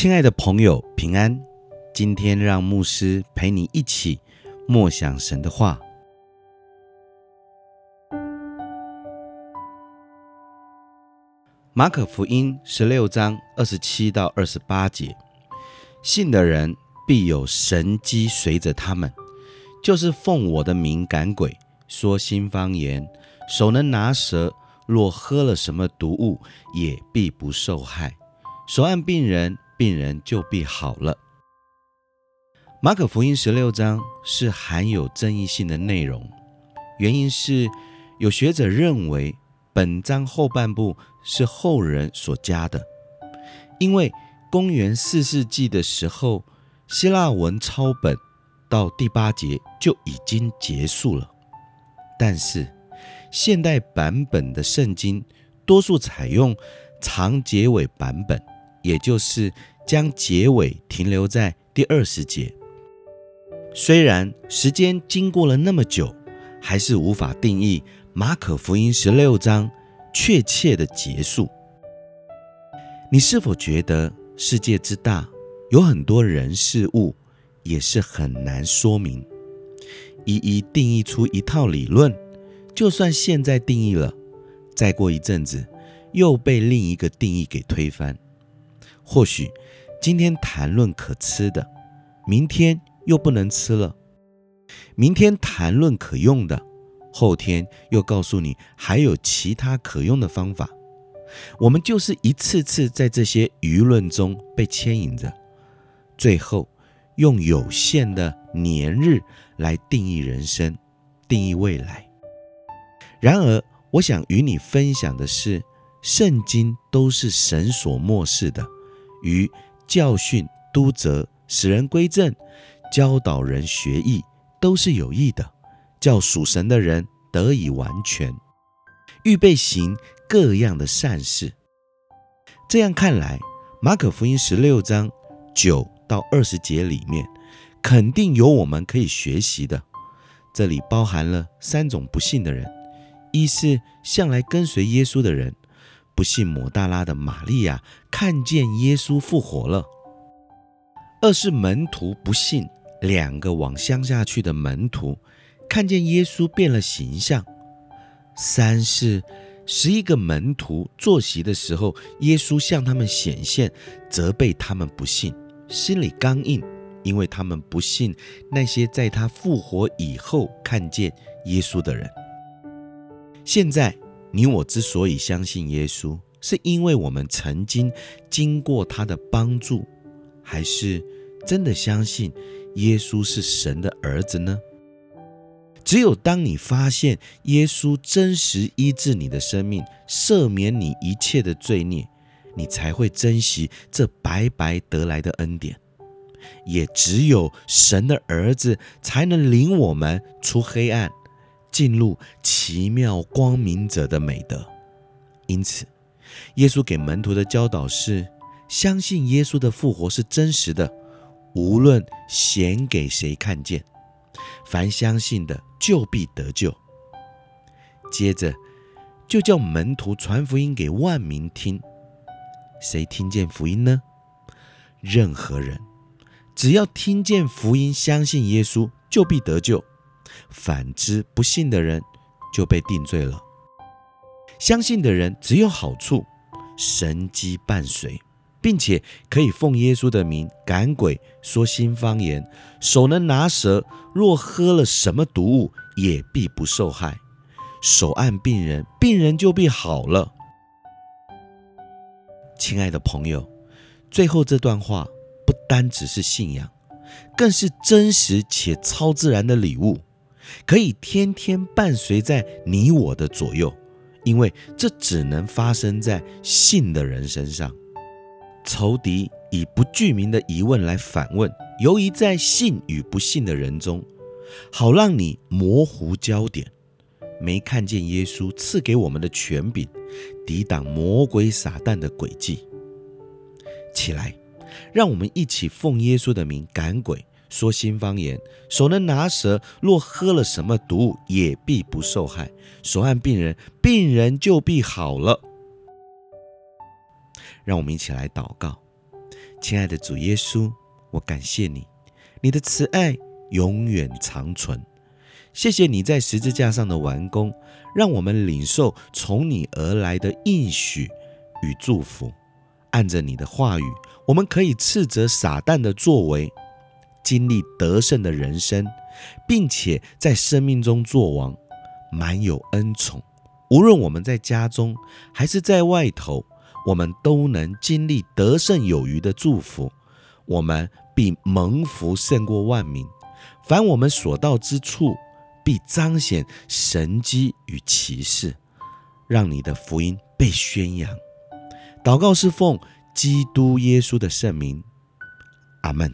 亲爱的朋友，平安。今天让牧师陪你一起默想神的话。马可福音十六章二十七到二十八节：信的人必有神机随着他们，就是奉我的名赶鬼，说新方言，手能拿蛇，若喝了什么毒物，也必不受害。手按病人。病人就必好了。马可福音十六章是含有争议性的内容，原因是有学者认为本章后半部是后人所加的，因为公元四世纪的时候，希腊文抄本到第八节就已经结束了，但是现代版本的圣经多数采用长结尾版本。也就是将结尾停留在第二十节。虽然时间经过了那么久，还是无法定义马可福音十六章确切的结束。你是否觉得世界之大，有很多人事物也是很难说明，一一定义出一套理论？就算现在定义了，再过一阵子又被另一个定义给推翻。或许今天谈论可吃的，明天又不能吃了；明天谈论可用的，后天又告诉你还有其他可用的方法。我们就是一次次在这些舆论中被牵引着，最后用有限的年日来定义人生，定义未来。然而，我想与你分享的是，圣经都是神所漠视的。于教训、督责、使人归正、教导人学艺，都是有益的，叫属神的人得以完全，预备行各样的善事。这样看来，马可福音十六章九到二十节里面，肯定有我们可以学习的。这里包含了三种不幸的人：一是向来跟随耶稣的人。不信抹大拉的玛利亚看见耶稣复活了；二是门徒不信，两个往乡下去的门徒看见耶稣变了形象；三是十一个门徒坐席的时候，耶稣向他们显现，责备他们不信，心里刚硬，因为他们不信那些在他复活以后看见耶稣的人。现在。你我之所以相信耶稣，是因为我们曾经经过他的帮助，还是真的相信耶稣是神的儿子呢？只有当你发现耶稣真实医治你的生命，赦免你一切的罪孽，你才会珍惜这白白得来的恩典。也只有神的儿子才能领我们出黑暗。进入奇妙光明者的美德，因此，耶稣给门徒的教导是：相信耶稣的复活是真实的，无论显给谁看见，凡相信的就必得救。接着，就叫门徒传福音给万民听。谁听见福音呢？任何人，只要听见福音，相信耶稣，就必得救。反之，不信的人就被定罪了。相信的人只有好处，神机伴随，并且可以奉耶稣的名赶鬼、说新方言，手能拿蛇，若喝了什么毒物，也必不受害。手按病人，病人就必好了。亲爱的朋友，最后这段话不单只是信仰，更是真实且超自然的礼物。可以天天伴随在你我的左右，因为这只能发生在信的人身上。仇敌以不具名的疑问来反问，由于在信与不信的人中，好让你模糊焦点，没看见耶稣赐给我们的权柄，抵挡魔鬼撒旦的诡计。起来，让我们一起奉耶稣的名赶鬼。说新方言，手能拿蛇，若喝了什么毒，也必不受害。手按病人，病人就必好了。让我们一起来祷告，亲爱的主耶稣，我感谢你，你的慈爱永远长存。谢谢你在十字架上的完工，让我们领受从你而来的应许与祝福。按着你的话语，我们可以斥责撒旦的作为，经历得胜的人生，并且在生命中作王，满有恩宠。无论我们在家中还是在外头，我们都能经历得胜有余的祝福。我们必蒙福胜过万民。凡我们所到之处，必彰显神机与骑士，让你的福音被宣扬。祷告是奉基督耶稣的圣名，阿门。